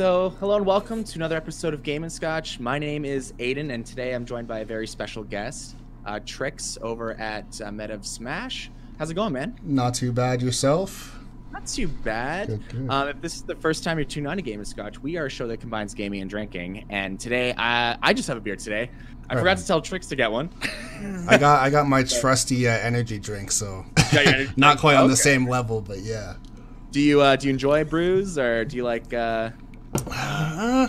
so hello and welcome to another episode of Game and Scotch. My name is Aiden, and today I'm joined by a very special guest, uh, Trix over at uh, Med of Smash. How's it going, man? Not too bad yourself. Not too bad. Good, good. Um, if this is the first time you're tuning on to Game and Scotch, we are a show that combines gaming and drinking. And today, I, I just have a beer today. I Right forgot to tell Trix to get one. I got I got my trusty uh, energy drink, so energy not drink? quite on the same level, but yeah. Do you uh, do you enjoy brews or do you like uh, Uh,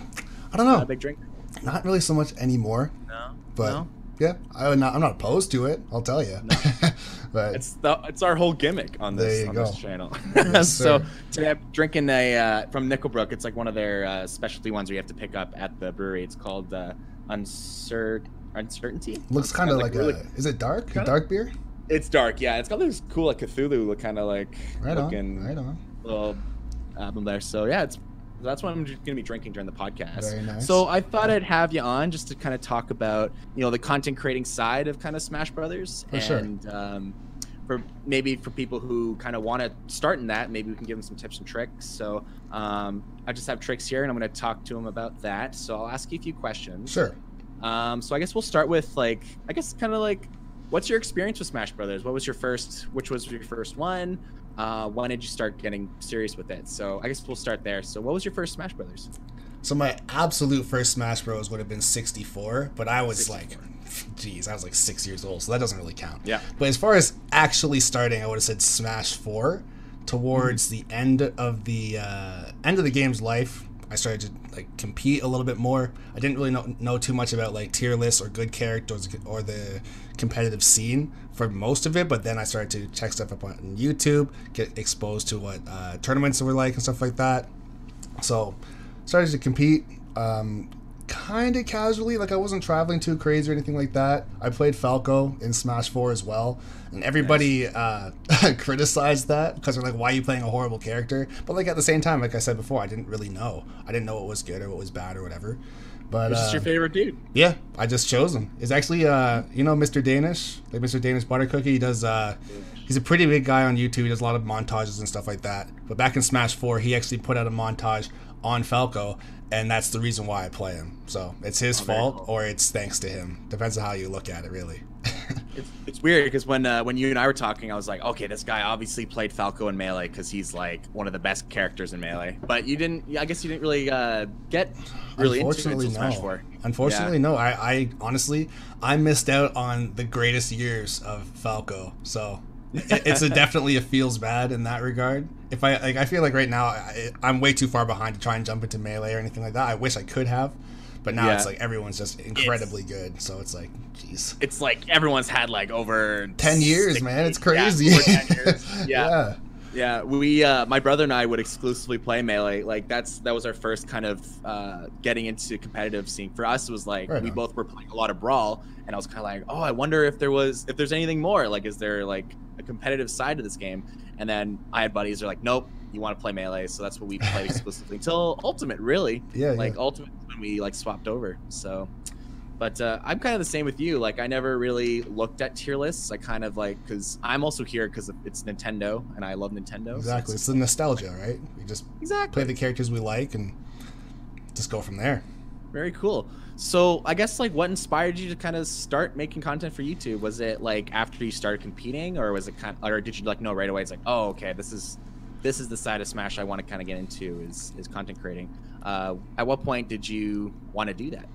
I don't know. a know, big drink? not really so much anymore, No, but no. yeah, I would not, I'm not opposed to it. I'll tell you. No. but It's the it's our whole gimmick on this on this channel. Yes, so today I'm drinking a uh, from Nickelbrook. It's like one of their uh, specialty ones where you have to pick up at the brewery. It's called uh, Uncert Uncertainty. looks kind of got, like, really- a. Is it dark? Kinda- dark beer? It's dark, yeah. It's got this cool like Cthulhu look, kind of like Right looking on. Right on. little album there. So yeah, it's that's what I'm just gonna be drinking during the podcast. Very nice. So I thought I'd have you on just to kind of talk about you know the content creating side of kind of Smash Brothers For sure. and um, for maybe for people who kind of want to start in that, maybe we can give them some tips and tricks. So um, I just have tricks here, and I'm going to talk to them about that. So I'll ask you a few questions. Sure. Um, so I guess we'll start with like I guess kind of like what's your experience with Smash Brothers? What was your first? Which was your first one? Uh, when did you start getting serious with it? So I guess we'll start there. So what was your first Smash Brothers? So my absolute first Smash Bros would have been 64, but I was 64. like, geez, I was like six years old, so that doesn't really count. Yeah. But as far as actually starting, I would have said Smash Four. Towards the end of the uh, end of the game's life, I started to like compete a little bit more. I didn't really know, know too much about like tier lists or good characters or the competitive scene for most of it, but then I started to check stuff up on YouTube, get exposed to what uh, tournaments were like and stuff like that. So started to compete um, kind of casually like i wasn't traveling too crazy or anything like that. I played falco in smash 4 as well and everybody uh, criticized that because they're like why are you playing a horrible character? But like at the same time like i said before i didn't really know. I didn't know what was good or what was bad or whatever. But Which uh, is your favorite dude? yeah i just chose him. It's actually uh you know mr danish? Like mr danish butter cookie? He does uh he's a pretty big guy on youtube. He does a lot of montages and stuff like that. But back in smash 4 he actually put out a montage on falco and that's the reason why i play him so it's his Oh, fault cool. or it's thanks to him depends on how you look at it really It's, it's weird because when uh, when you and I were talking, I was like, okay, this guy obviously played Falco in Melee because he's like one of the best characters in Melee. But you didn't. I guess you didn't really uh, get really unfortunately until Smash no 4. unfortunately no I, I honestly i missed out on the greatest years of falco so it's a definitely a feels bad in that regard. If i like i feel like right now I, i'm way too far behind to try and jump into melee or anything like that. I wish i could have but now it's like everyone's just incredibly good. So it's like jeez. It's like everyone's had like over 10 years six- man. It's yeah, crazy. over 10 years. Yeah. yeah Yeah, we, uh, my brother and I would exclusively play melee. Like that's that was our first kind of uh, getting into competitive scene. For us, it was like Right we on. both were playing a lot of brawl, and I was kind of like, oh, I wonder if there was if there's anything more. Like, is there like a competitive side to this game? And then I had buddies who are like, nope, you want to play melee, so that's what we played exclusively until ultimate. Really, yeah like yeah. ultimate when we like swapped over. So. But uh, I'm kind of the same with you. Like, I never really looked at tier lists. I kind of like because I'm also here because it's Nintendo and I love Nintendo. so exactly it's- it's the nostalgia right we just Exactly. play the characters we like and just go from there Very cool. So I guess like what inspired you to kind of start making content for YouTube? Was it like after you started competing, or was it kind, of, or did you like know right away? It's like, oh, okay, this is this is the side of Smash I want to kind of get into is is content creating. Uh, at what point did you want to do that?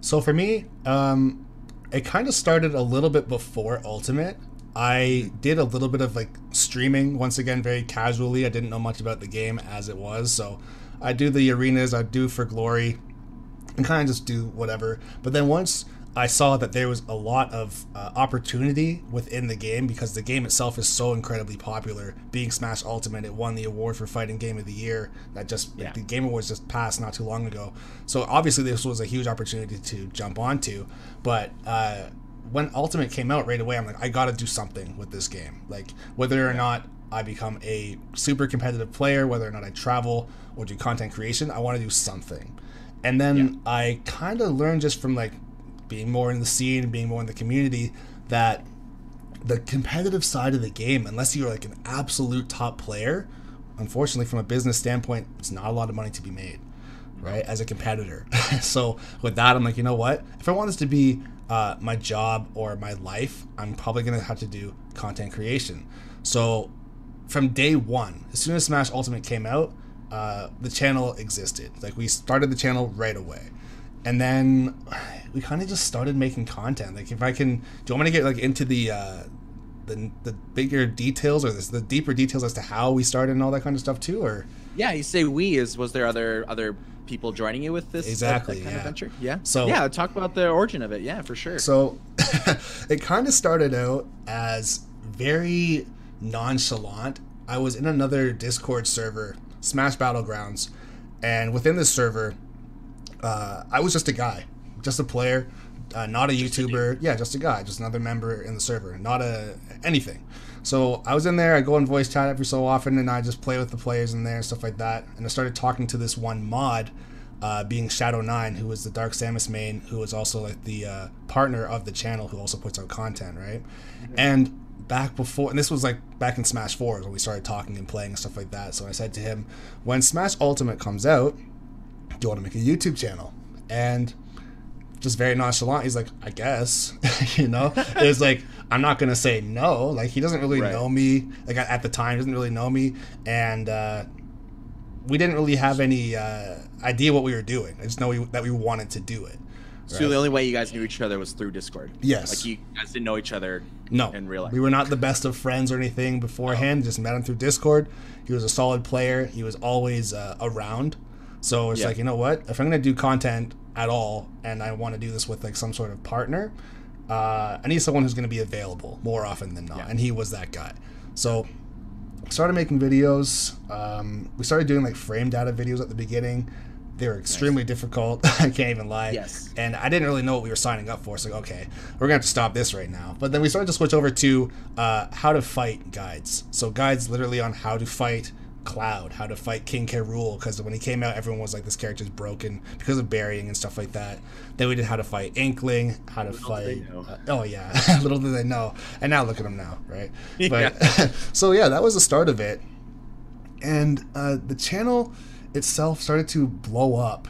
So for me, um, it kind of started a little bit before Ultimate. I did a little bit of like streaming once again, very casually. I didn't know much about the game as it was, so I do the arenas, I do for glory, and kind of just do whatever. But then once I saw that there was a lot of uh, opportunity within the game because the game itself is so incredibly popular. Being Smash Ultimate, it won the award for Fighting Game of the Year. That just like, the Game Awards just passed not too long ago. So obviously this was a huge opportunity to jump onto. But uh, when Ultimate came out right away, I'm like, I got to do something with this game. Like whether or not I become a super competitive player, whether or not I travel or do content creation, I want to do something. And then I kind of learned just from like being more in the scene and being more in the community that the competitive side of the game, unless you're like an absolute top player, unfortunately, from a business standpoint, it's not a lot of money to be made. right, as a competitor. so with that, I'm like, you know what? If I want this to be uh, my job or my life, I'm probably gonna have to do content creation. So from day one, as soon as Smash Ultimate came out, uh, the channel existed. Like we started the channel right away, and then we kind of just started making content. Like if I can, do you want me to get like into the uh, the, the bigger details or this, the deeper details as to how we started and all that kind of stuff too, or yeah, you say we is was there other other people joining you with this exactly that, that kind yeah. of venture? Yeah. So yeah, talk about the origin of it. Yeah, for sure. So it kind of started out as very nonchalant. I was in another Discord server, Smash Battlegrounds, and within this server, uh, I was just a guy, just a player, uh, not a YouTuber. yeah, just a guy, just another member in the server, not a anything. So I was in there. I go in voice chat every so often, and I just play with the players in there and stuff like that. And I started talking to this one mod, uh, being Shadow Nine, who was the Dark Samus main, who was also like the uh, partner of the channel, who also puts out content, right? Mm-hmm. And back before, and this was like back in Smash Four when we started talking and playing and stuff like that. So I said to him, when Smash Ultimate comes out, do you want to make a YouTube channel? And just very nonchalant. He's like, I guess, you know. It's like I'm not gonna say no. Like he doesn't really right. know me. Like at the time, he doesn't really know me, and uh, we didn't really have any uh, idea what we were doing. I just know we, that we wanted to do it. So right? the only way you guys knew each other was through Discord. Yes. Like you guys didn't know each other. No. In real life. We were not the best of friends or anything beforehand. Just met him through Discord. He was a solid player. He was always uh, around. So it's yeah. like you know what? If I'm gonna do content at all, and I want to do this with like some sort of partner, uh, I need someone who's gonna be available more often than not. Yeah. And he was that guy. So started making videos. Um, we started doing like frame data videos at the beginning. They were extremely nice. difficult. I can't even lie. Yes. And I didn't really know what we were signing up for. So like, okay, we're gonna have to stop this right now. But then we started to switch over to uh, how to fight guides. So guides literally on how to fight Cloud, how to fight King K. Rool, because when he came out, everyone was like, this character's broken because of burying and stuff like that. Then we did how to fight Inkling, how to little fight. Uh, oh yeah, little did they know. And now look at him now, right? Yeah. But so yeah, that was the start of it, and uh, the channel itself started to blow up.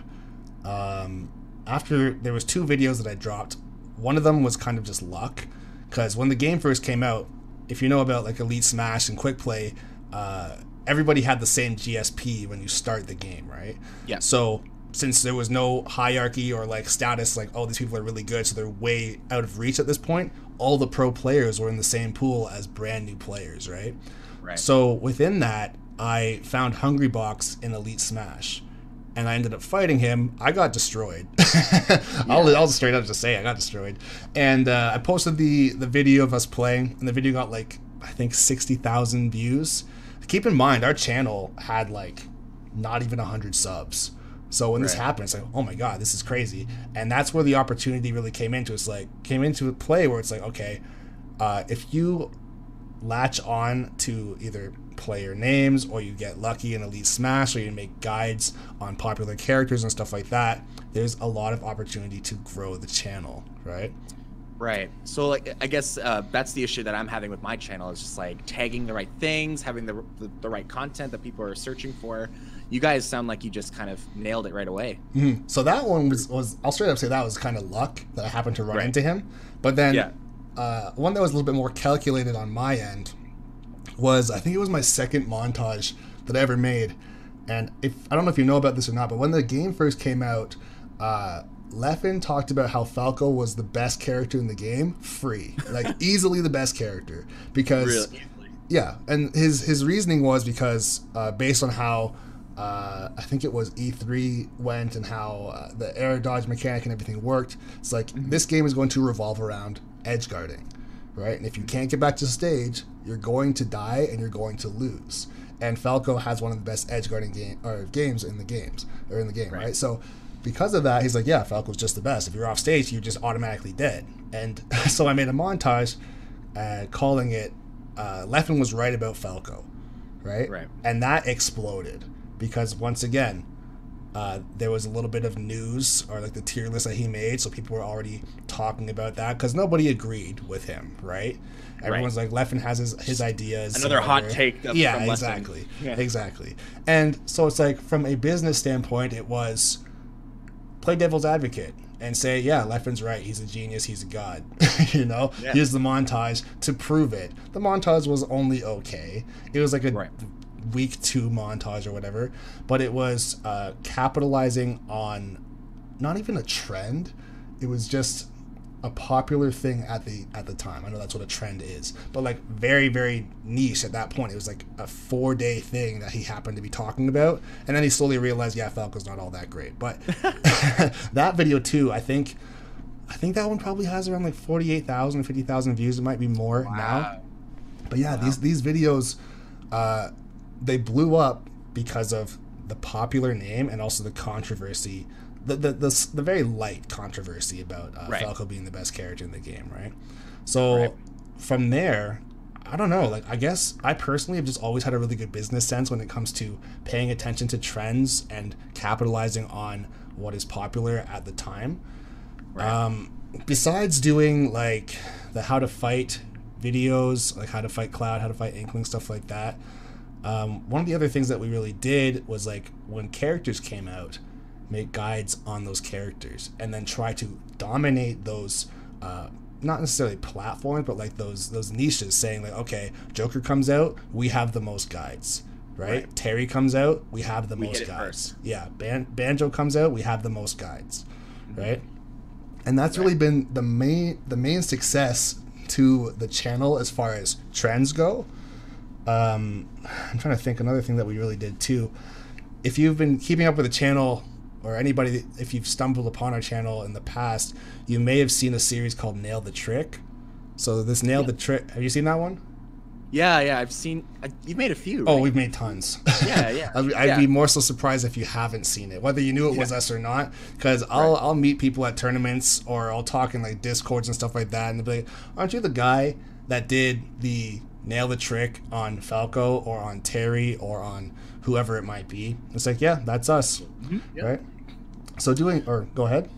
Um, after there was two videos that I dropped. One of them was kind of just luck, because when the game first came out, if you know about like Elite Smash and Quick Play. Uh, everybody had the same GSP when you start the game, right? Yeah. So since there was no hierarchy or like status, like oh these people are really good, so they're way out of reach at this point. All the pro players were in the same pool as brand new players, right? Right. So within that, I found Hungrybox in Elite Smash, and I ended up fighting him. I got destroyed. yeah. I'll, I'll straight up just say I got destroyed. And uh, I posted the the video of us playing, and the video got like I think sixty thousand views keep in mind our channel had like not even 100 subs. So when right. this happened it's like oh my god this is crazy. And that's where the opportunity really came into. It's like came into play where it's like okay uh, if you latch on to either player names or you get lucky in elite smash or you make guides on popular characters and stuff like that there's a lot of opportunity to grow the channel right Right. So like I guess uh, that's the issue that I'm having with my channel is just like tagging the right things, having the, the, the right content that people are searching for. You guys sound like you just kind of nailed it right away. Mm-hmm. So that one was was I'll straight up say that was kind of luck that I happened to run right. into him. But then yeah. uh, one that was a little bit more calculated on my end was I think it was my second montage that I ever made. And if I don't know if you know about this or not, but when the game first came out, uh, Leffen talked about how Falco was the best character in the game, free, like easily the best character because, really? yeah, and his his reasoning was because uh, based on how uh, I think it was E3 went and how uh, the air dodge mechanic and everything worked. It's like mm-hmm. this game is going to revolve around edge guarding, right? And if you can't get back to the stage, you're going to die and you're going to lose. And Falco has one of the best edge guarding game or games in the games or in the game, right? right? So because of that, he's like, yeah, Falco's just the best. If you're off stage, you're just automatically dead. And so I made a montage uh, calling it uh, Leffen was right about Falco, right? Right. And that exploded because once again, uh, there was a little bit of news or like the tier list that he made, so people were already talking about that because nobody agreed with him, right? Everyone's like Leffen has his, his ideas. Another hot whatever. take. Yeah, from exactly, Yeah. exactly. And so it's like from a business standpoint, it was play devil's advocate and say, yeah, Leffen's right. He's a genius. He's a god. you know, Yeah. here's the montage to prove it. The montage was only okay. It was like a Right. week two montage or whatever, but it was uh, capitalizing on not even a trend. It was just a popular thing at the at the time. I know that's what a trend is, but like very very niche at that point. It was like a four day thing that he happened to be talking about, and then he slowly realized, yeah, Falco's not all that great. But that video too, I think, I think that one probably has around like 48,000, 50,000 views. It might be more now. But yeah, these these videos, uh, they blew up because of the popular name and also the controversy, the the the, the very light controversy about uh, Right. Falco being the best character in the game, right? So Right. from there, I don't know. Like I guess I personally have just always had a really good business sense when it comes to paying attention to trends and capitalizing on what is popular at the time. Um, besides doing like the how to fight videos, like how to fight Cloud, how to fight Inkling, stuff like that. Um, one of the other things that we really did was like when characters came out, make guides on those characters, and then try to dominate those. Uh, not necessarily platforms, but like those those niches, saying like, okay, Joker comes out, we have the most guides, right? Right. Terry comes out, we have the We most guides. Yeah, Ban- Banjo comes out, we have the most guides, Mm-hmm. right? And that's really been the main the main success to the channel as far as trends go. Um, I'm trying to think another thing that we really did too. If you've been keeping up with the channel, or anybody, if you've stumbled upon our channel in the past, you may have seen a series called Nail the Trick. So this Nail the Trick, have you seen that one? Yeah, yeah. I've seen. I, you've made a few. Oh, right? we've made tons. Yeah, yeah, I'd, I'd yeah. be more so surprised if you haven't seen it, whether you knew it was us or not. Because I'll I'll meet people at tournaments or I'll talk in like discords and stuff like that, and they'll be like, "Aren't you the guy that did the nail the trick on Falco or on Terry or on whoever it might be?" It's like, yeah, that's us, Mm-hmm. yeah. right? So doing or go ahead.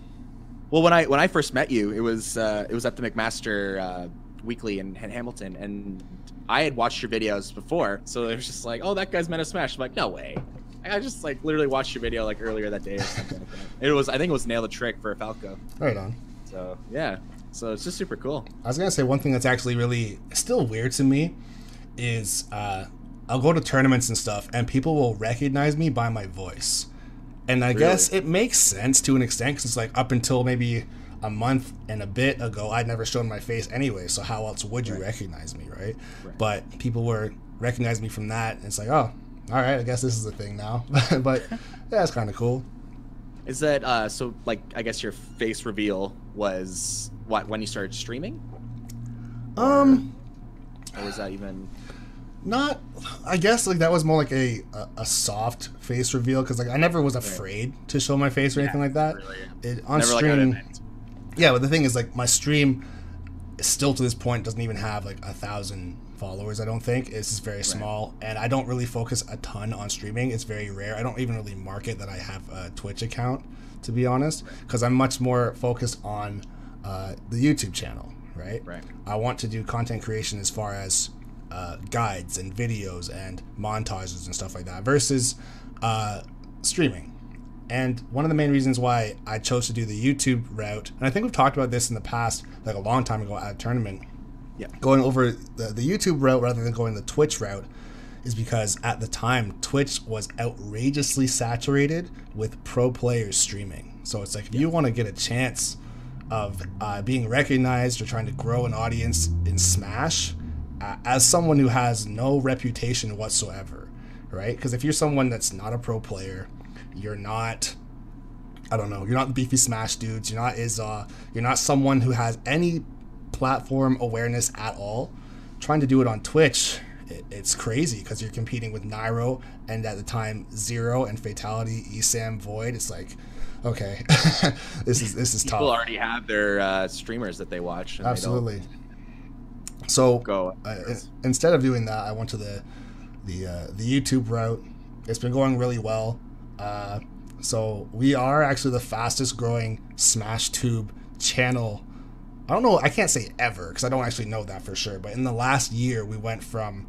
Well, when I when I first met you, it was uh, it was at the McMaster uh, Weekly in, in Hamilton, and I had watched your videos before, so it was just like, oh, that guy's Meta Smash. I'm like, no way. I just like literally watched your video like earlier that day or something. like. It was I think it was Nail the Trick for Falco. Right on. So yeah, so it's just super cool. I was gonna say one thing that's actually really still weird to me is uh, I'll go to tournaments and stuff, and people will recognize me by my voice, and I guess it makes sense to an extent because it's like up until maybe a month and a bit ago, I'd never shown my face anyway. So how else would you recognize me, right? Right. But people were recognizing me from that, and it's like, oh, all right, I guess this is a thing now. but yeah, it's kind of cool. Is that uh, so? Like, I guess your face reveal was what when you started streaming, Um. or was that even? Not i guess like that was more like a a, a soft face reveal because like i never was afraid to show my face or anything like that. really. it on Never stream event. yeah but the thing is like my stream still to this point doesn't even have like a thousand followers i don't think. It's just very small and i don't really focus a ton on streaming. It's very rare. I don't even really market that i have a twitch account to be honest because i'm much more focused on uh, the youtube channel right? Right. I want to do content creation as far as uh, guides and videos and montages and stuff like that versus uh, streaming. And one of the main reasons why I chose to do the YouTube route, and I think we've talked about this in the past, like a long time ago at a tournament, Yeah. going over the, the YouTube route rather than going the Twitch route is because at the time Twitch was outrageously saturated with pro players streaming. So it's like if you want to get a chance of uh, being recognized or trying to grow an audience in Smash, as someone who has no reputation whatsoever, right? Because if you're someone that's not a pro player, you're not I don't know. You're not the beefy smash dudes. You're not Izza. You're not someone who has any platform awareness at all. Trying to do it on Twitch, it, it's crazy because you're competing with Nairo and at the time Zero and Fatality, Esam, Void. It's like, okay, this is this is tough. People already have their uh, streamers that they watch. And they Absolutely. So Go. uh, in- instead of doing that, I went to the the uh, the YouTube route. It's been going really well. Uh, So we are actually the fastest growing Smash Tube channel. I don't know, I can't say ever because I don't actually know that for sure, but in the last year we went from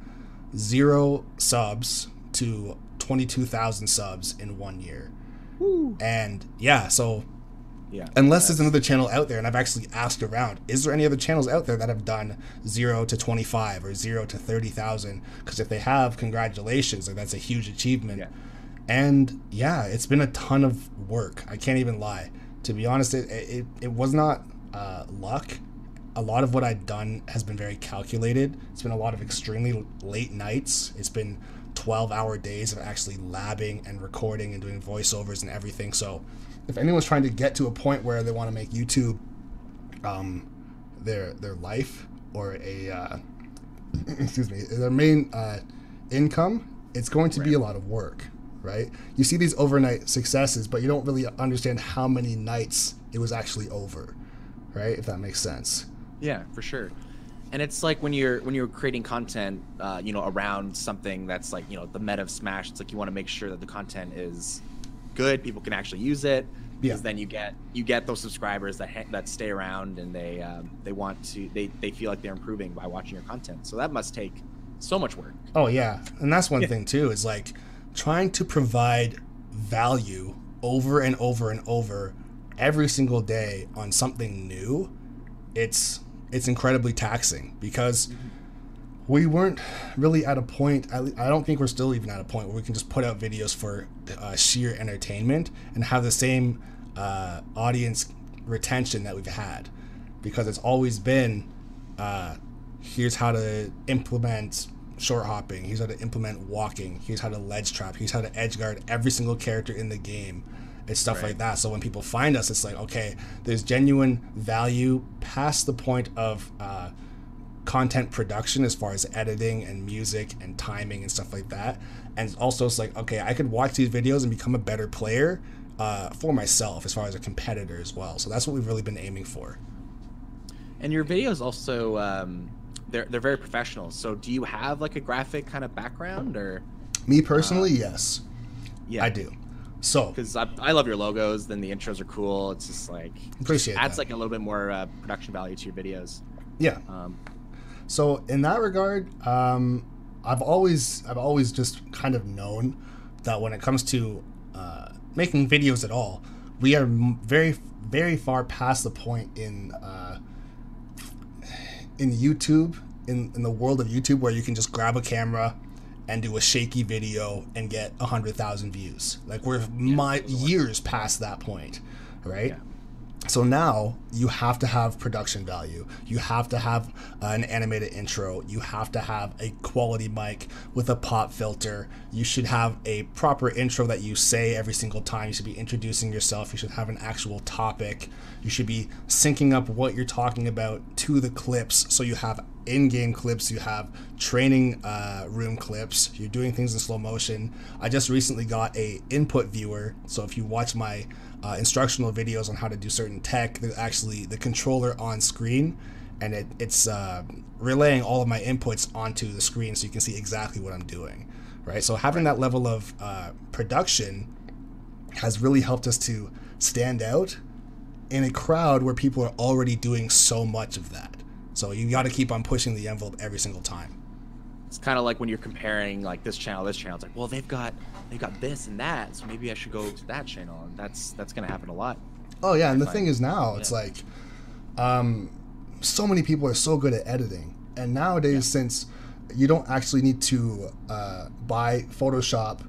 zero subs to 22,000 subs in one year. Woo. And yeah, so Yeah. unless there's another channel out there, and I've actually asked around, is there any other channels out there that have done zero to 25 or zero to 30,000? Because if they have, congratulations, like that's a huge achievement. Yeah. And yeah, it's been a ton of work. I can't even lie. To be honest, it it, it was not uh, luck. A lot of what I've done has been very calculated. It's been a lot of extremely late nights. It's been 12 hour days of actually labbing and recording and doing voiceovers and everything. So, if anyone's trying to get to a point where they want to make YouTube um, their their life or a uh, excuse me their main uh, income, it's going to be a lot of work, right? You see these overnight successes, but you don't really understand how many nights it was actually over, right? If that makes sense. Yeah, for sure. And it's like when you're when you're creating content, uh, you know, around something that's like you know the meta of Smash. It's like you want to make sure that the content is good, people can actually use it, because Yeah. then you get you get those subscribers that ha- that stay around and they um, they want to they they feel like they're improving by watching your content. So that must take so much work. Oh yeah, and that's one Yeah. thing too. Is like trying to provide value over and over and over every single day on something new. It's it's incredibly taxing because we weren't really at a point. I, I don't think we're still even at a point where we can just put out videos for uh, sheer entertainment and have the same uh, audience retention that we've had, because it's always been uh, here's how to implement short hopping. Here's how to implement walking. Here's how to ledge trap. Here's how to edge guard every single character in the game. It's stuff Right. like that. So when people find us, it's like okay, there's genuine value past the point of uh, content production as far as editing and music and timing and stuff like that. And also, it's like okay, I could watch these videos and become a better player uh, for myself as far as a competitor as well. So that's what we've really been aiming for. And your videos also um, they're they're very professional. So do you have like a graphic kind of background or Me personally, yes, yeah? I do. So because I, I love your logos. Then the intros are cool. It's just like appreciate adds that. like a little bit more uh, production value to your videos. yeah. Um, So in that regard, um, I've always I've always just kind of known that when it comes to uh, making videos at all, we are very very far past the point in uh, in YouTube in in the world of YouTube where you can just grab a camera and do a shaky video and get a hundred thousand views. Like we're my years past that point, right? Yeah. So now you have to have production value. You have to have an animated intro. You have to have a quality mic with a pop filter. You should have a proper intro that you say every single time. You should be introducing yourself. You should have an actual topic. You should be syncing up what you're talking about to the clips. So you have in-game clips. You have training uh, room clips. You're doing things in slow motion. I just recently got a input viewer. So if you watch my uh, instructional videos on how to do certain tech. There's actually the controller on screen, and it, it's uh, relaying all of my inputs onto the screen so you can see exactly what I'm doing. Right. So having that level of uh, production has really helped us to stand out in a crowd where people are already doing so much of that. So you got to keep on pushing the envelope every single time. it's kind of like when you're comparing like this channel, this channel. It's like, well, they've got they've got this and that, so maybe I should go to that channel, and that's that's gonna happen a lot. Oh yeah, and the thing is now it's yeah. like, um, so many people are so good at editing, and nowadays since you don't actually need to uh, buy Photoshop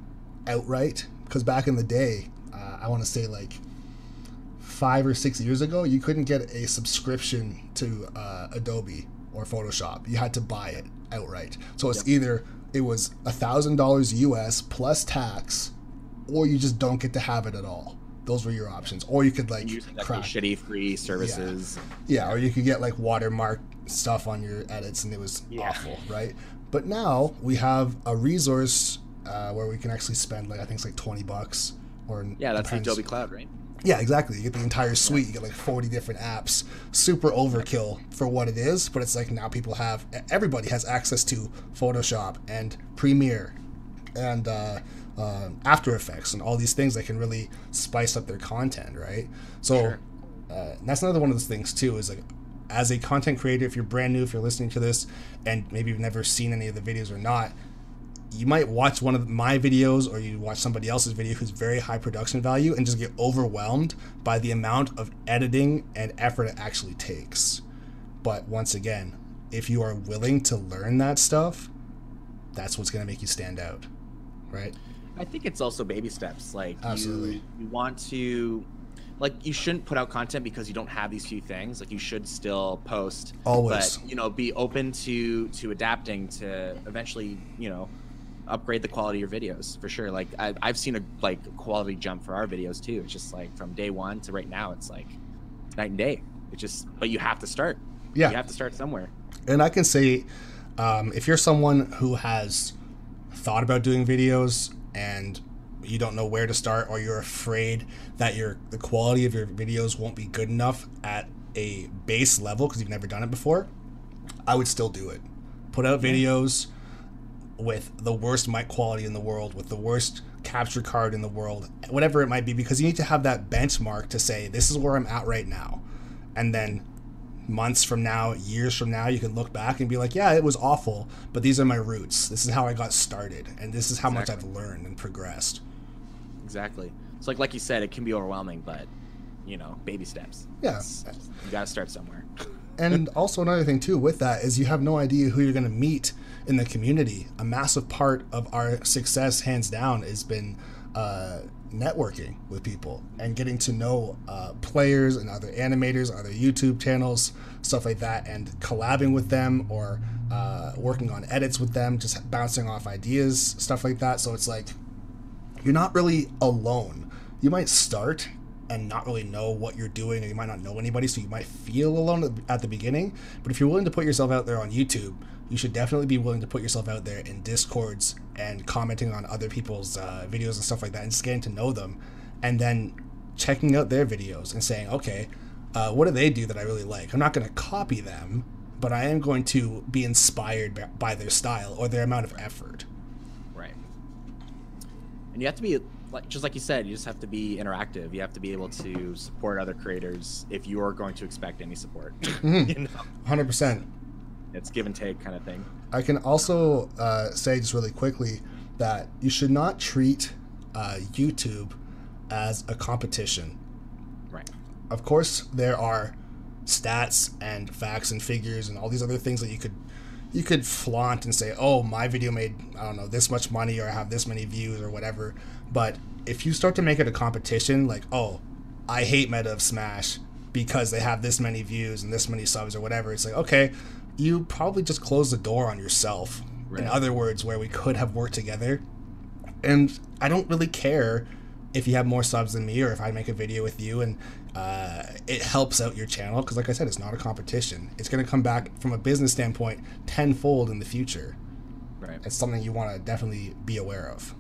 outright, because back in the day, uh, I want to say like five or six years ago, you couldn't get a subscription to uh, Adobe or Photoshop. You had to buy it outright. So it's either it was a thousand dollars US plus tax, or you just don't get to have it at all. Those were your options, or you could like Using crack. shitty free services. Yeah, or you could get like watermark stuff on your edits, and it was Yeah. awful, right? But now we have a resource uh, where we can actually spend like I think it's like twenty bucks, or Yeah, that's the Adobe Cloud, right? Yeah, exactly. You get the entire suite. You get like forty different apps. Super overkill for what it is, but it's like now people have everybody has access to Photoshop and Premiere and uh, uh, After Effects and all these things that can really spice up their content, right? So Sure. uh, that's another one of those things too. Is like as a content creator, if you're brand new, if you're listening to this, and maybe you've never seen any of the videos or not, you might watch one of my videos or you watch somebody else's video who's very high production value and just get overwhelmed by the amount of editing and effort it actually takes. But once again, if you are willing to learn that stuff, that's what's going to make you stand out, right? I think it's also baby steps. Like Absolutely. you, you want to, like you shouldn't put out content because you don't have these few things. Like you should still post. Always. But you know, be open to to adapting to eventually, you know, upgrade the quality of your videos for sure. Like I, I've seen a like quality jump for our videos too. It's just like from day one to right now, it's like night and day. It's just, but you have to start. Yeah. You have to start somewhere. and I can say, um, if you're someone who has thought about doing videos and you don't know where to start, or you're afraid that your the quality of your videos won't be good enough at a base level because you've never done it before, I would still do it. Put out videos with the worst mic quality in the world, with the worst capture card in the world, whatever it might be, because you need to have that benchmark to say, this is where I'm at right now. And then months from now, years from now, you can look back and be like, yeah, it was awful, but these are my roots. This is how I got started, and this is how much I've learned and progressed. Exactly. So like like you said, it can be overwhelming, but you know, baby steps. Yeah. It's- you got to start somewhere. And also another thing too with that is you have no idea who you're going to meet in the community. A massive part of our success, hands down, has been uh, networking with people and getting to know uh, players and other animators, other YouTube channels, stuff like that, and collabing with them or uh, working on edits with them, just bouncing off ideas, stuff like that. So it's like you're not really alone. You might start and not really know what you're doing, or you might not know anybody, so you might feel alone at the- beginning. But if you're willing to put yourself out there on YouTube, you should definitely be willing to put yourself out there in Discords and commenting on other people's uh, videos and stuff like that, and just getting to know them, and then checking out their videos and saying, okay, uh, what do they do that I really like? I'm not going to copy them, but I am going to be inspired by- by their style or their amount of effort. Right. And you have to be like just like you said, you just have to be interactive. You have to be able to support other creators if you are going to expect any support. 100%. it's give and take kind of thing. I can also uh, say just really quickly that you should not treat uh, YouTube as a competition. Right. Of course, there are stats and facts and figures and all these other things that you could you could flaunt and say, "Oh, my video made I don't know this much money or I have this many views or whatever." But if you start to make it a competition, like, "Oh, I hate Meta of Smash because they have this many views and this many subs or whatever," it's like, okay, you probably just close the door on yourself. Right. In other words, where we could have worked together, and I don't really care if you have more subs than me or if I make a video with you and uh, it helps out your channel because, like I said, it's not a competition. It's going to come back from a business standpoint tenfold in the future. Right. It's something you want to definitely be aware of.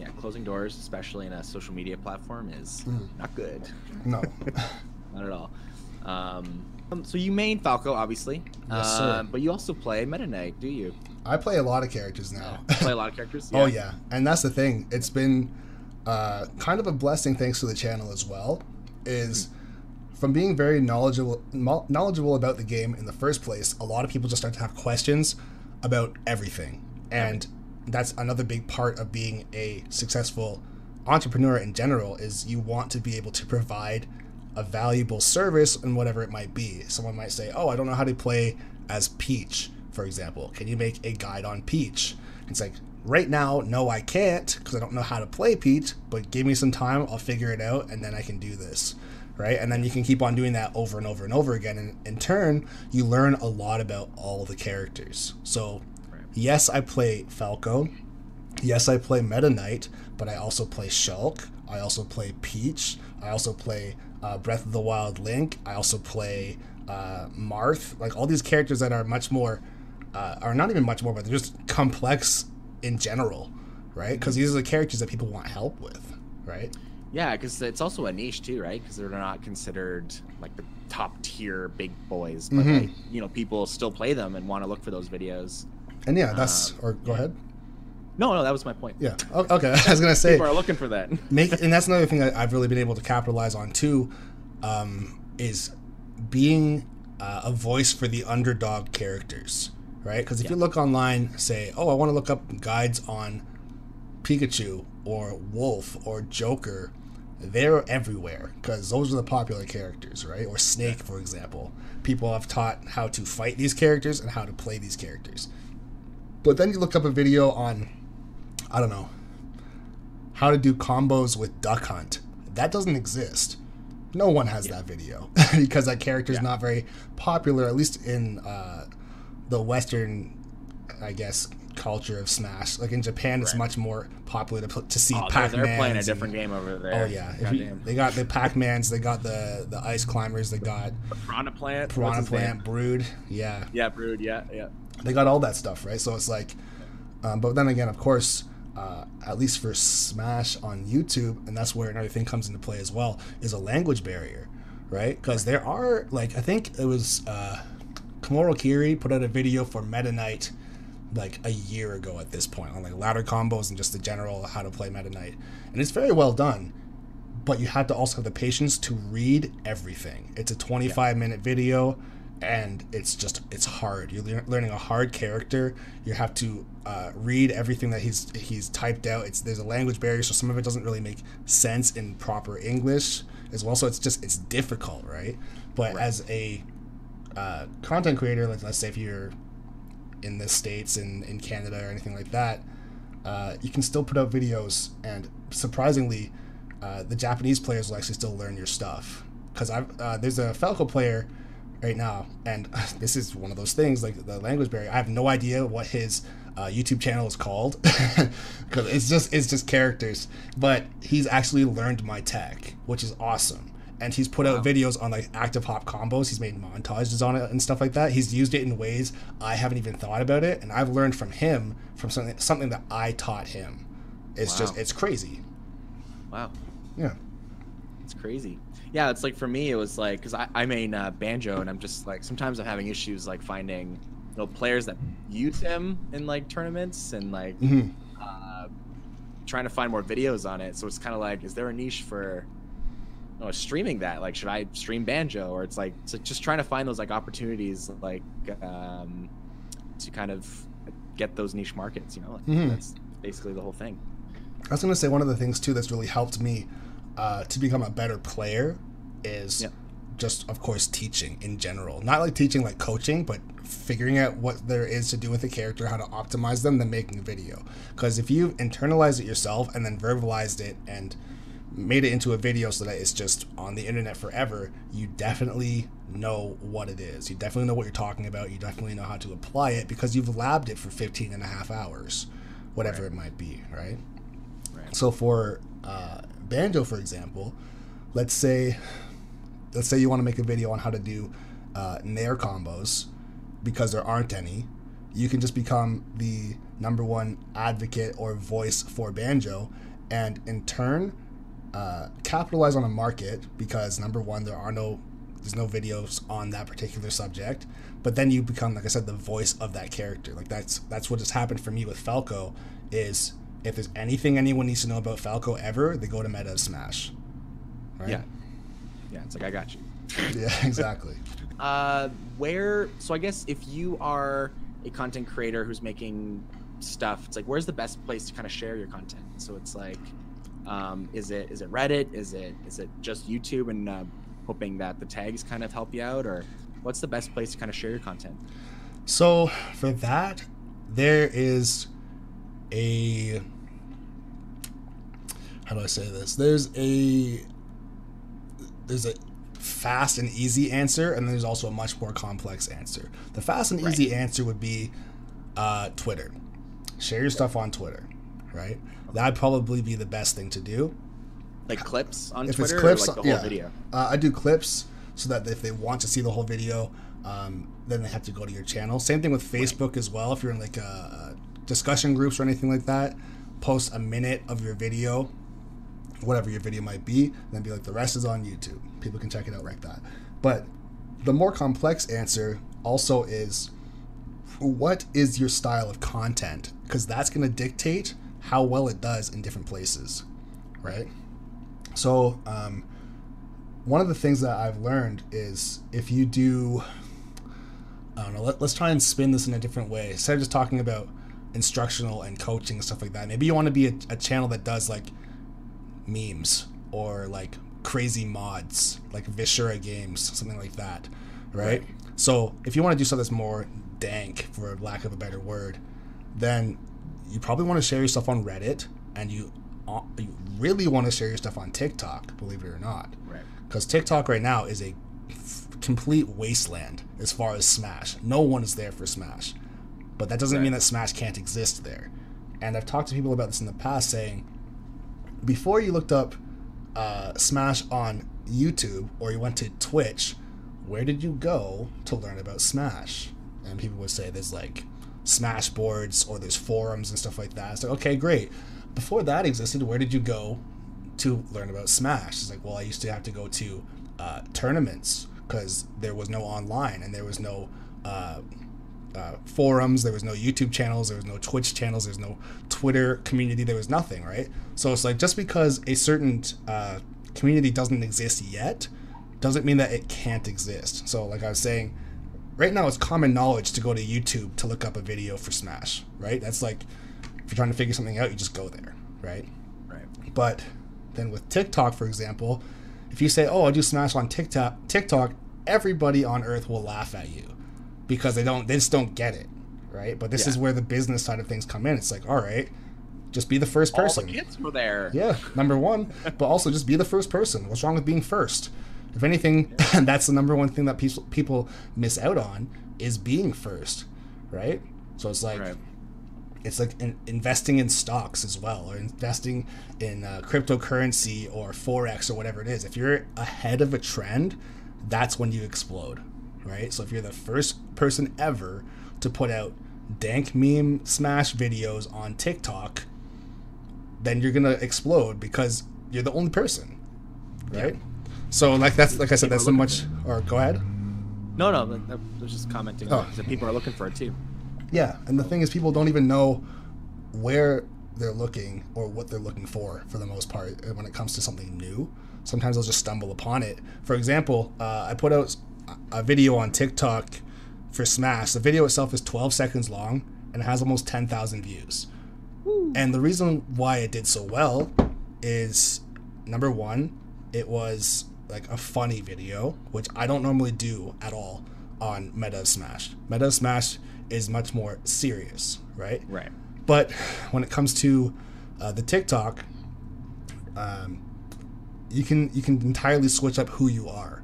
Yeah. Closing doors, especially in a social media platform, is not good. No, Not at all. Um, um, so you main Falco, obviously. Yes, sir. Uh, But you also play Meta Knight, do you? I play a lot of characters now. You play a lot of characters. Oh yeah, and that's the thing. It's been uh, kind of a blessing thanks to the channel as well. Is from being very knowledgeable knowledgeable about the game in the first place. A lot of people just start to have questions about everything, and that's another big part of being a successful entrepreneur in general. Is you want to be able to provide a valuable service and whatever it might be. Someone might say, "Oh, I don't know how to play as Peach." For example, can you make a guide on Peach? It's like right now, no, I can't because I don't know how to play Peach. But give me some time, I'll figure it out, and then I can do this, right? And then you can keep on doing that over and over and over again. And in turn, you learn a lot about all the characters. So. Yes, I play Falco. Yes, I play Meta Knight, but I also play Shulk. I also play Peach. I also play uh, Breath of the Wild Link. I also play uh, Marth. Like all these characters that are much more, uh, are not even much more, but they're just complex in general, right? Because these are the characters that people want help with, right? Yeah, because it's also a niche too, right? Because they're not considered like the top tier big boys, but Mhm. like you know, people still play them and want to look for those videos. And yeah, that's Um, or go ahead. No, no, that was my point. Yeah. O- Okay. I was gonna say People are looking for that. make and that's another thing that I've really been able to capitalize on too, um, is being uh, a voice for the underdog characters, right? Because if you look online, say, oh, I want to look up guides on Pikachu or Wolf or Joker, they're everywhere because those are the popular characters, right? Or Snake, for example. People have taught how to fight these characters and how to play these characters. But then you look up a video on, I don't know, how to do combos with Duck Hunt. That doesn't exist. No one has that video because that character is Yeah. not very popular, at least in uh, the Western, I guess, culture of Smash. Like in Japan, it's Right. much more popular to, to see Oh, Pac they're playing a Man. different game over there. Oh yeah, you- they got the Pac Mans, they got the the Ice Climbers, they got Piranha Plant. Piranha? Plant, Brood. Yeah, Yeah, Brood. Yeah, yeah. They got all that stuff, right? So it's like, um, but then again, of course, uh, at least for Smash on YouTube, and that's where another thing comes into play as well, is a language barrier, right? Because there are like I think it was uh, Komoro Kiri put out a video for Meta Knight like a year ago at this point on like ladder combos and just the general how to play Meta Knight, and it's very well done. But you have to also have the patience to read everything. It's a 25 minute video and it's just it's hard. You're lear- learning a hard character. You have to uh, read everything that he's he's typed out. It's there's a language barrier, so some of it doesn't really make sense in proper English as well. So it's just it's difficult, right? But as a uh, content creator, like let's say if you're in the states in in Canada or anything like that, uh, you can still put out videos, and surprisingly, uh, the Japanese players will actually still learn your stuff. Because I've uh, there's a Falco player right now, and this is one of those things like the language barrier. I have no idea what his uh, YouTube channel is called because it's just it's just characters. But he's actually learned my tech, which is awesome. And he's put out videos on like active hop combos. He's made montages on it and stuff like that. He's used it in ways I haven't even thought about it, and I've learned from him from something something that I taught him. It's just it's crazy. Wow. Yeah. It's crazy. Yeah, it's like for me, it was like because I, I main uh, banjo, and I'm just like sometimes I'm having issues like finding you know players that use him in like tournaments and like Mhm. uh, trying to find more videos on it. So it's kind of like, is there a niche for you know, streaming that? Like, should I stream banjo? Or it's like, it's like just trying to find those like opportunities, like um, to kind of get those niche markets. You know, like, Mhm. that's basically the whole thing. I was gonna say one of the things too that's really helped me uh, to become a better player is just of course teaching in general. Not like teaching like coaching, but figuring out what there is to do with the character, how to optimize them, then making a video. Because if you internalized it yourself and then verbalized it and made it into a video so that it's just on the internet forever, you definitely know what it is. You definitely know what you're talking about. You definitely know how to apply it because you've labbed it for 15 and a half hours, whatever it might be, right? Right. So for uh, banjo, for example, let's say let's say you want to make a video on how to do uh, nair combos because there aren't any. You can just become the number one advocate or voice for banjo, and in turn, uh, capitalize on a market because number one, there are no there's no videos on that particular subject. But then you become, like I said, the voice of that character. Like that's that's what has happened for me with Falco. Is if there's anything anyone needs to know about Falco ever, they go to Meta Smash. Right? Yeah. Yeah, it's like I got you. Yeah. Exactly. Uh, where? So I guess if you are a content creator who's making stuff, it's like where's the best place to kind of share your content? So it's like, um, is it is it Reddit? Is it is it just YouTube and uh, hoping that the tags kind of help you out, or what's the best place to kind of share your content? So for that, there is a how do I say this? There's a there's a fast and easy answer, and there's also a much more complex answer. The fast and easy answer would be uh, Twitter. Share your stuff on Twitter, right? That'd probably be the best thing to do. Like clips on If Twitter, it's clips, like the whole yeah. video. Uh, I do clips so that if they want to see the whole video, um, then they have to go to your channel. Same thing with Facebook as well. If you're in like a, a discussion groups or anything like that, post a minute of your video, whatever your video might be, and then be like the rest is on YouTube. People can check it out like that. But the more complex answer also is what is your style of content? Because that's going to dictate how well it does in different places, right? So, um, one of the things that I've learned is if you do, I don't know, let, us try and spin this in a different way. Instead of just talking about instructional and coaching and stuff like that, maybe you want to be a, a channel that does like memes or like crazy mods, like Viscera games, something like that, right? right. So if you want to do something that's more dank, for lack of a better word, then you probably want to share your stuff on Reddit, and you uh, you really want to share your stuff on TikTok, believe it or not. Right. Because TikTok right now is a f- complete wasteland as far as Smash. No one is there for Smash, but that doesn't right. mean that Smash can't exist there. And I've talked to people about this in the past, saying before you looked up uh, Smash on YouTube or you went to Twitch, where did you go to learn about Smash? And people would say there's like Smash boards or there's forums and stuff like that. It's like, okay, great. Before that existed, where did you go to learn about Smash? It's like, well, I used to have to go to uh, tournaments because there was no online and there was no uh, uh, forums, there was no YouTube channels, there was no Twitch channels, there's no Twitter community, there was nothing, right? So it's like just because a certain uh, community doesn't exist yet doesn't mean that it can't exist. So, like I was saying, right now it's common knowledge to go to YouTube to look up a video for Smash, right? That's like if you're trying to figure something out, you just go there, right? Right. But then with TikTok, for example, if you say, "Oh, I do Smash on TikTok," TikTok, everybody on Earth will laugh at you because they don't they just don't get it, right? But this yeah. is where the business side of things come in. It's like, all right, just be the first person. All the kids were there. Yeah, number one, but also just be the first person. What's wrong with being first? If anything, yeah. that's the number one thing that people people miss out on is being first, right? So it's like. Right. It's like in, investing in stocks as well, or investing in uh, cryptocurrency or forex or whatever it is. If you're ahead of a trend, that's when you explode right? So if you're the first person ever to put out dank meme smash videos on TikTok, then you're gonna explode because you're the only person, right? Yeah. So like that's like I said, that's so much. Or go ahead. No, no, I was just commenting oh. that people are looking for it too. Yeah, and the thing is, people don't even know where they're looking or what they're looking for for the most part when it comes to something new. Sometimes they'll just stumble upon it. For example, uh, I put out a video on TikTok for Smash. The video itself is 12 seconds long and it has almost 10,000 views. Woo. And the reason why it did so well is number one, it was like a funny video, which I don't normally do at all on Meta Smash. Meta Smash is much more serious, right? Right. But when it comes to uh, the TikTok, um, you can you can entirely switch up who you are.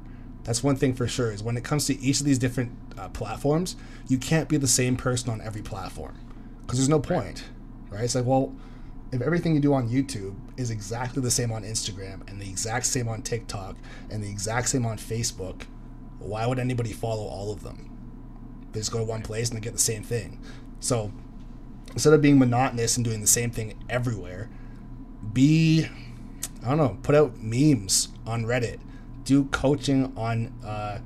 That's one thing for sure. Is when it comes to each of these different uh, platforms, you can't be the same person on every platform because there's no point, right? It's like, well, if everything you do on YouTube is exactly the same on Instagram and the exact same on TikTok and the exact same on Facebook, why would anybody follow all of them? They just go to one place and they get the same thing. So instead of being monotonous and doing the same thing everywhere, be I don't know, put out memes on Reddit do coaching on uh,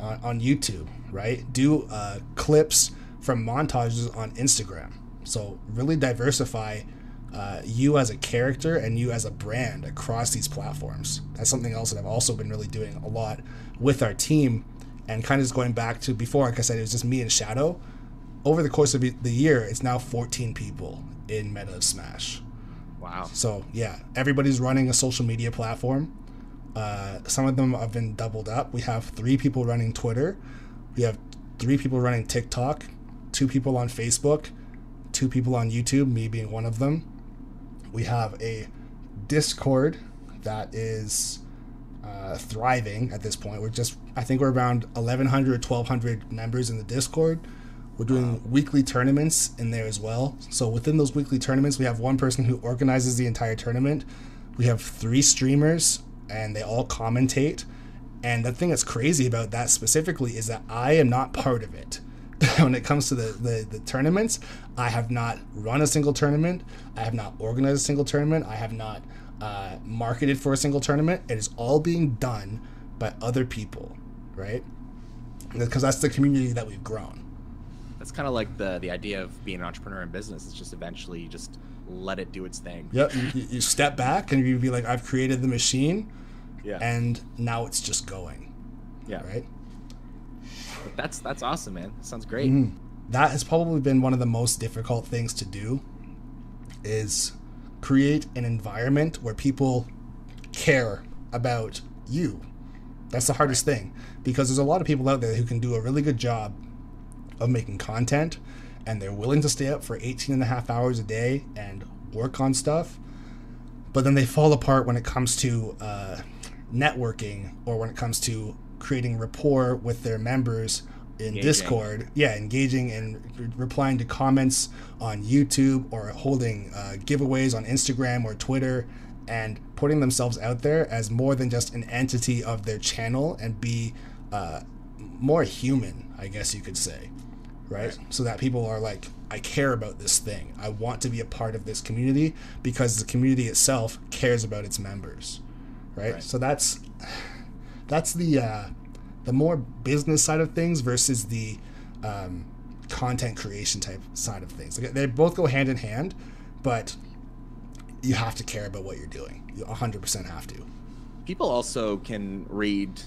on, on YouTube, right? Do uh, clips from montages on Instagram. So really diversify uh, you as a character and you as a brand across these platforms. That's something else that I've also been really doing a lot with our team, and kind of just going back to before. Like I said, it was just me and Shadow. Over the course of the year, it's now 14 people in Meta of Smash. Wow. So yeah, everybody's running a social media platform. Uh, some of them have been doubled up. We have three people running Twitter. We have three people running TikTok, two people on Facebook, two people on YouTube, me being one of them. We have a Discord that is uh, thriving at this point. We're just, I think we're around 1,100, 1,200 members in the Discord. We're doing wow. weekly tournaments in there as well. So within those weekly tournaments, we have one person who organizes the entire tournament. We have three streamers and they all commentate. And the thing that's crazy about that specifically is that I am not part of it. when it comes to the, the, the, tournaments, I have not run a single tournament. I have not organized a single tournament. I have not uh, marketed for a single tournament. It is all being done by other people, right? Because that's the community that we've grown. That's kind of like the the idea of being an entrepreneur in business. It's just eventually you just let it do its thing. Yep. You, you step back and you be like, I've created the machine, Yeah. and now it's just going. yeah. Right. But that's that's awesome, man. Sounds great. Mhm. That has probably been one of the most difficult things to do. Is create an environment where people care about you. That's the hardest thing because there's a lot of people out there who can do a really good job of making content and they're willing to stay up for 18 and a half hours a day and work on stuff but then they fall apart when it comes to uh, networking or when it comes to creating rapport with their members in Engaging. discord yeah engaging and re- replying to comments on youtube or holding uh, giveaways on instagram or twitter and putting themselves out there as more than just an entity of their channel and be uh, more human i guess you could say right? So that people are like, I care about this thing. I want to be a part of this community because the community itself cares about its members, right? Right. So that's that's the uh, the more business side of things versus the um, content creation type side of things. Like, they both go hand in hand, but you have to care about what you're doing. You 100% have to. People also can read,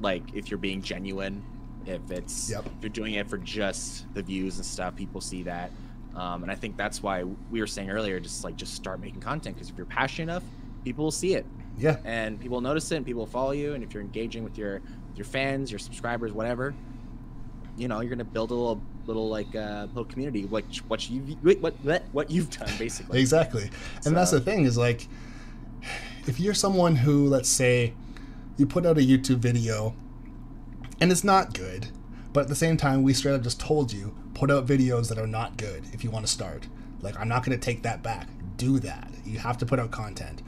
like, if you're being genuine, if it's Yep. if you're doing it for just the views and stuff. People see that, um, and I think that's why we were saying earlier, just like just start making content because if you're passionate enough, people will see it Yeah. and people notice it and people follow you. And if you're engaging with your with your fans, your subscribers, whatever, you know, you're gonna build a little little like uh, little community, like what you what what what you've done basically. Exactly. And that's the thing is like if you're someone who let's say you put out a YouTube video and it's not good, but at the same time we straight up just told you put out videos that are not good if you want to start. Like I'm not going to take that back. Do that. You have to put out content.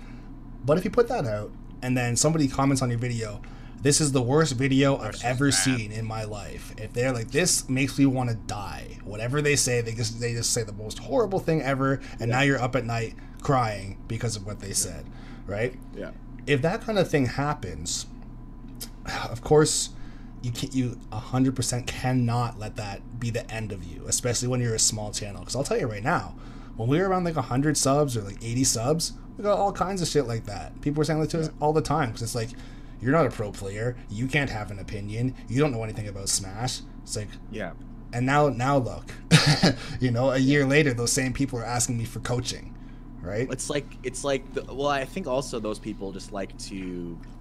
But if you put that out and then somebody comments on your video, this is the worst video I've ever bad. seen in my life. If they're like, this makes me want to die, whatever they say, they just they just say the most horrible thing ever, and now you're up at night crying because of what they said, right? Yeah. If that kind of thing happens, of course, you can't you hundred percent cannot let that be the end of you, especially when you're a small channel. Because I'll tell you right now, when we were around like hundred subs or like eighty subs, we got all kinds of shit like that. People were saying that to us all the time because it's like, you're not a pro player, you can't have an opinion, you don't know anything about Smash. It's like, Yeah. and now now look, you know, a year later, those same people are asking me for coaching, right? It's like it's like the, well, I think also those people just like to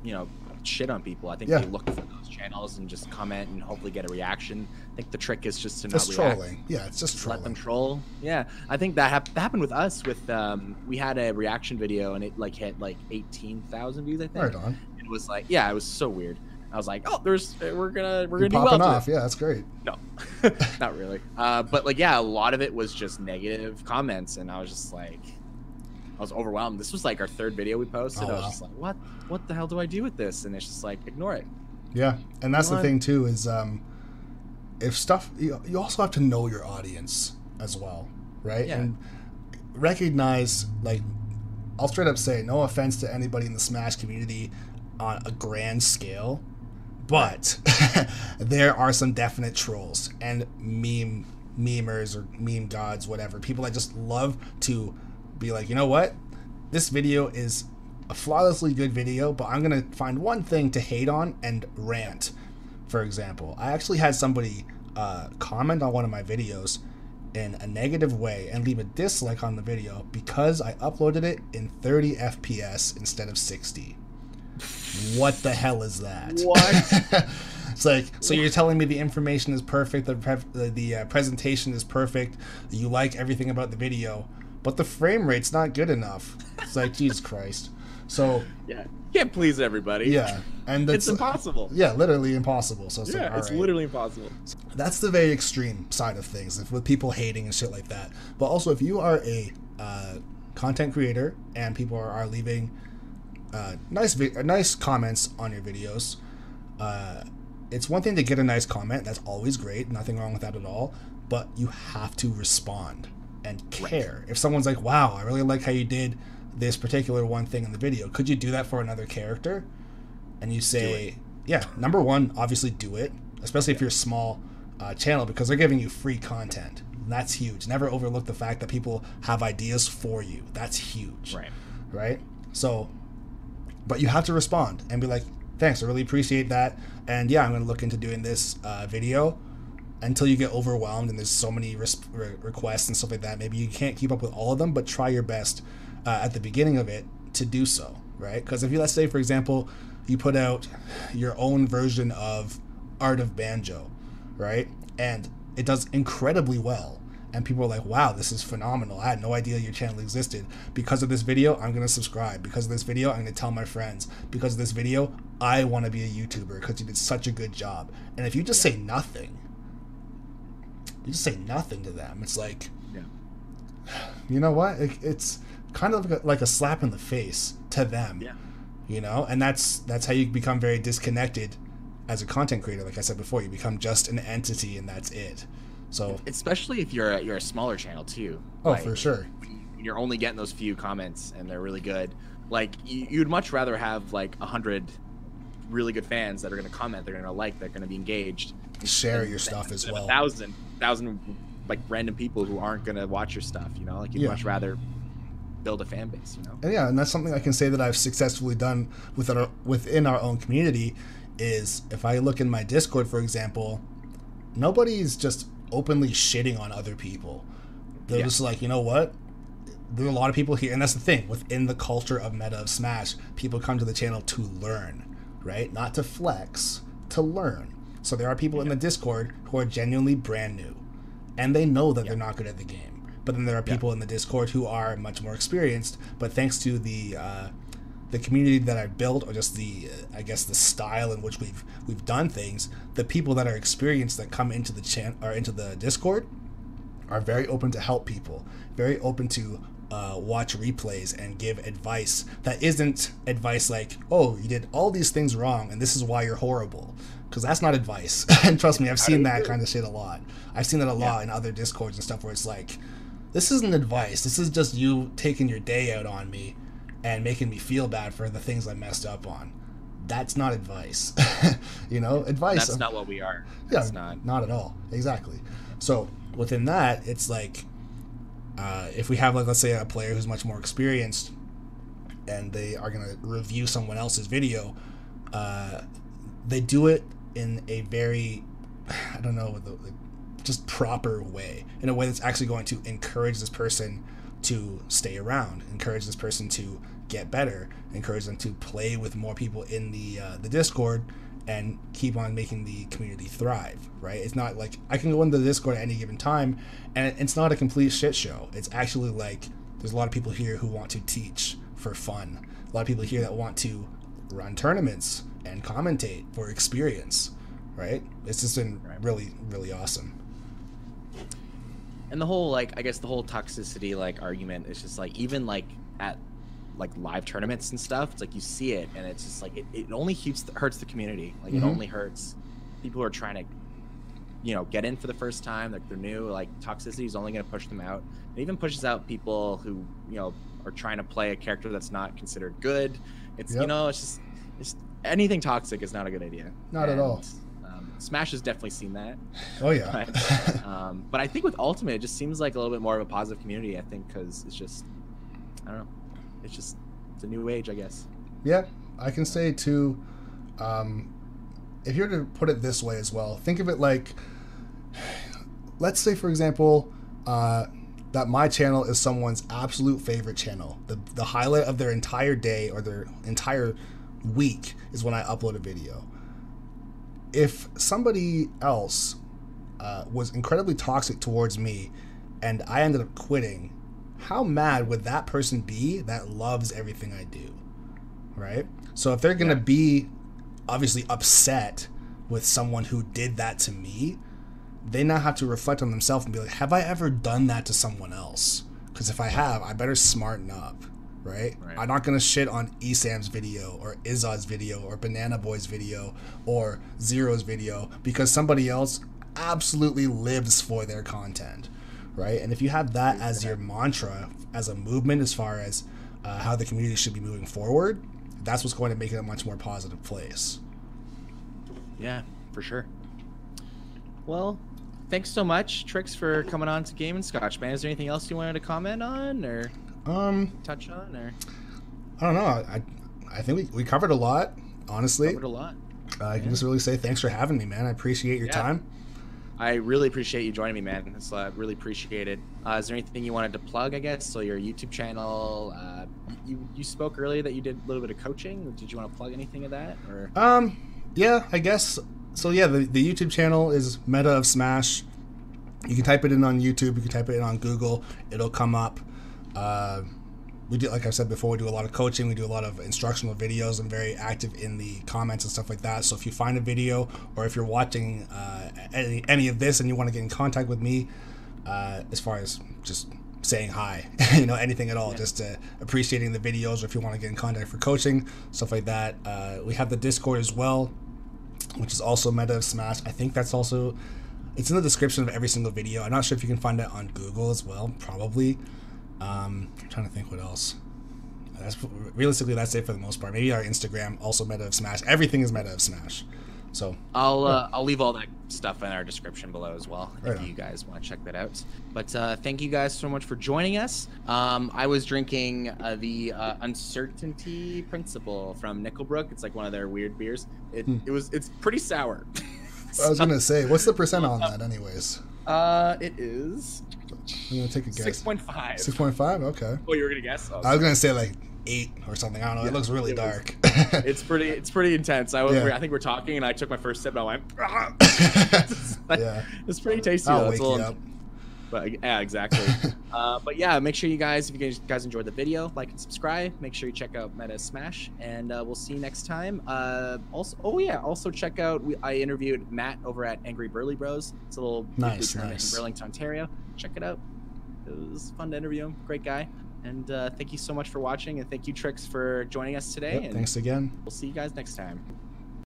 you know shit on people. I think Yeah. they look for those channels and just comment and hopefully get a reaction. I think the trick is just to not It's react. trolling. Yeah, it's just Just let them trolling. troll. Yeah, I think that, hap- that happened with us. With um, we had a reaction video and it like hit like eighteen thousand views. I think Right on. it was like yeah, it was so weird. I was like, oh, there's we're gonna we're You're gonna do well. popping today. off. Yeah, that's great. No, not really. Uh, but like, yeah, a lot of it was just negative comments, and I was just like, I was overwhelmed. This was like our third video we posted. Oh, I was wow. just like, what, what the hell do I do with this? And it's just like, ignore it. Yeah, and that's the thing too is um, if stuff you, you also have to know your audience as well, right? Yeah. And recognize like I'll straight up say no offense to anybody in the Smash community on a grand scale, but there are some definite trolls and meme memers or meme gods, whatever people that just love to be like, you know what, this video is a flawlessly good video, but I'm gonna find one thing to hate on and rant. For example, I actually had somebody uh, comment on one of my videos in a negative way and leave a dislike on the video because I uploaded it in 30 FPS instead of 60. What the hell is that? What? it's like, so you're telling me the information is perfect, the pre- the, the uh, presentation is perfect, you like everything about the video, but the frame rate's not good enough. It's like, Jesus Christ. So yeah, can't please everybody. yeah, and it's impossible. yeah, literally impossible. So it's Yeah, like, it's alright. literally impossible. That's the very extreme side of things, with people hating and shit like that. But also, if you are a uh, content creator and people are, are leaving uh, nice vi- uh, nice comments on your videos, uh, it's one thing to get a nice comment. That's always great. Nothing wrong with that at all. But you have to respond and care. If someone's like, "Wow, I really like how you did this particular one thing in the video. Could you do that for another character?" And you say, "Yeah, number one, obviously do it, especially if you're a small." uh, channel because they're giving you free content. And that's huge. Never overlook the fact that people have ideas for you. That's huge. Right. Right. So, but you have to respond and be like, "Thanks, I really appreciate that." And yeah, I'm going to look into doing this uh, video until you get overwhelmed and there's so many re- requests and stuff like that. Maybe you can't keep up with all of them, but try your best uh, at the beginning of it to do so, right? Because if you, let's say, for example, you put out your own version of Art of Banjo, right? And it does incredibly well. And people are like, wow, this is phenomenal. I had no idea your channel existed. Because of this video, I'm going to subscribe. Because of this video, I'm going to tell my friends. Because of this video, I want to be a YouTuber because you did such a good job. And if you just say nothing, you just say nothing to them. It's like, Yeah. you know what? It, it's kind of like a, like a slap in the face to them. Yeah. You know, and that's that's how you become very disconnected as a content creator. Like I said before, you become just an entity, and that's it. So, Especially if you're a, you're a smaller channel too. oh, Like, for sure. You're only getting those few comments, and they're really good. Like you, you'd much rather have like a hundred really good fans that are going to comment, they're going to like, they're going to be engaged. Share your stuff as well. A thousand, thousand, like random people who aren't to watch your stuff. You know, like you'd Yeah. much rather build a fan base. You know. And yeah, and that's something I can say that I've successfully done within our within our own community. Is if I look in my Discord, for example, nobody's just openly shitting on other people. They're Yeah. just like, you know what? There are a lot of people here, and that's the thing within the culture of meta of Smash. People come to the channel to learn, right? Not to flex, to learn. So there are people in the Discord who are genuinely brand new, and they know that they're not good at the game. But then there are people in the Discord who are much more experienced. But thanks to the uh, the community that I built, or just the uh, I guess the style in which we've we've done things, the people that are experienced that come into the chan or into the Discord are very open to help people, very open to uh, watch replays and give advice that isn't advice like, oh, you did all these things wrong and this is why you're horrible. Because that's not advice. and trust me, I've seen that kind of shit a lot. I've seen that a lot in other Discords and stuff where it's like, this isn't advice. This is just you taking your day out on me and making me feel bad for the things I messed up on. That's not advice. you know, advice. That's not what we are. Yeah, That's not. not at all. Exactly. So within that, it's like uh, if we have like let's say a player who's much more experienced, and they are gonna review someone else's video, uh, they do it in a very, I don't know, the, just proper way, in a way that's actually going to encourage this person to stay around, encourage this person to get better, encourage them to play with more people in the uh, the Discord, and keep on making the community thrive. Right? It's not like I can go into the Discord at any given time, and it's not a complete shit show. It's actually like there's a lot of people here who want to teach for fun. A lot of people here that want to run tournaments and commentate for experience. Right? It's just been really really awesome. and the whole like i guess the whole toxicity like argument is just like even like at like live tournaments and stuff it's like you see it and it's just like it, it only hurts the, hurts the community like Mhm. it only hurts people who are trying to you know get in for the first time like they're new like toxicity is only going to push them out it even pushes out people who you know are trying to play a character that's not considered good it's you know it's just it's anything toxic is not a good idea Not at all. Um, smash has definitely seen that Oh yeah. Right. um, but I think with Ultimate, it just seems like a little bit more of a positive community. I think because it's just, I don't know, it's just it's a new age, I guess. Yeah, I can say too. Um, if you're to put it this way as well, think of it like, let's say for example, uh, that my channel is someone's absolute favorite channel. The the highlight of their entire day or their entire week is when I upload a video. If somebody else uh, was incredibly toxic towards me, and I ended up quitting, how mad would that person be that loves everything I do? right? So if they're gonna be obviously upset with someone who did that to me, they now have to reflect on themselves and be like, have I ever done that to someone else? Because if I have, I better smarten up, right? Right. I'm not gonna shit on Esam's video or Izaw's video or Banana Boy's video or Zero's video because somebody else absolutely lives for their content, right? And if you have that as your mantra, as a movement, as far as uh, how the community should be moving forward, that's what's going to make it a much more positive place. Yeah, for sure. Well, thanks so much, Tricks, for coming on to Game and Scotch, man. Is there anything else you wanted to comment on or Um, touch on or I don't know. I I think we, we covered a lot. Honestly, covered a lot? uh, I can just really say thanks for having me, man. I appreciate your Yeah. time. I really appreciate you joining me, man. It's uh, really appreciated. Uh, is there anything you wanted to plug? I guess so. Your YouTube channel. Uh, you you spoke earlier that you did a little bit of coaching. Did you want to plug anything of that or? Um, yeah, I guess. So yeah, the, the YouTube channel is Meta of Smash. You can type it in on YouTube. You can type it in on Google. It'll come up. Uh, we do, like I said before, we do a lot of coaching. We do a lot of instructional videos. I'm very active in the comments and stuff like that. So if you find a video or if you're watching uh, any, any of this and you want to get in contact with me, uh, as far as just saying hi, you know, anything at all, just uh, appreciating the videos, or if you want to get in contact for coaching, stuff like that. Uh, we have the Discord as well, which is also Meta of Smash. I think that's also it's in the description of every single video. I'm not sure if you can find it on Google as well, probably. Um, I'm trying to think what else. That's realistically that's it for the most part. Maybe our Instagram also Meta of Smash. Everything is Meta of Smash. So I'll uh, I'll leave all that stuff in our description below as well Right if on. you guys want to check that out. But uh, thank you guys so much for joining us. Um, I was drinking uh, the uh, Uncertainty Principle from Nickelbrook. It's like one of their weird beers. It, Hmm. it was it's pretty sour. I was gonna say, what's the percent on that, anyways? uh, it is I'm gonna take a guess. six point five. Six point five. Okay. Oh, you were gonna guess? Oh, I was gonna say like eight or something. I don't know. Yeah, it looks really it dark. it's pretty it's pretty intense. I was Yeah. I think we're talking and I took my first sip and I went. yeah. It's pretty tasty. I'll though. wake a you up. But yeah, exactly. uh, but yeah, make sure you guys, if you guys, enjoyed the video, like and subscribe. Make sure you check out Meta Smash, and uh, we'll see you next time. Uh, also, oh yeah, also check out. We, I interviewed Matt over at Angry Burly Bros. It's a little Nice, nice. in Burlington, Ontario. Check it out. It was fun to interview him. Great guy. And uh, thank you so much for watching, and thank you Trix for joining us today. Yep, and thanks again. we'll see you guys next time.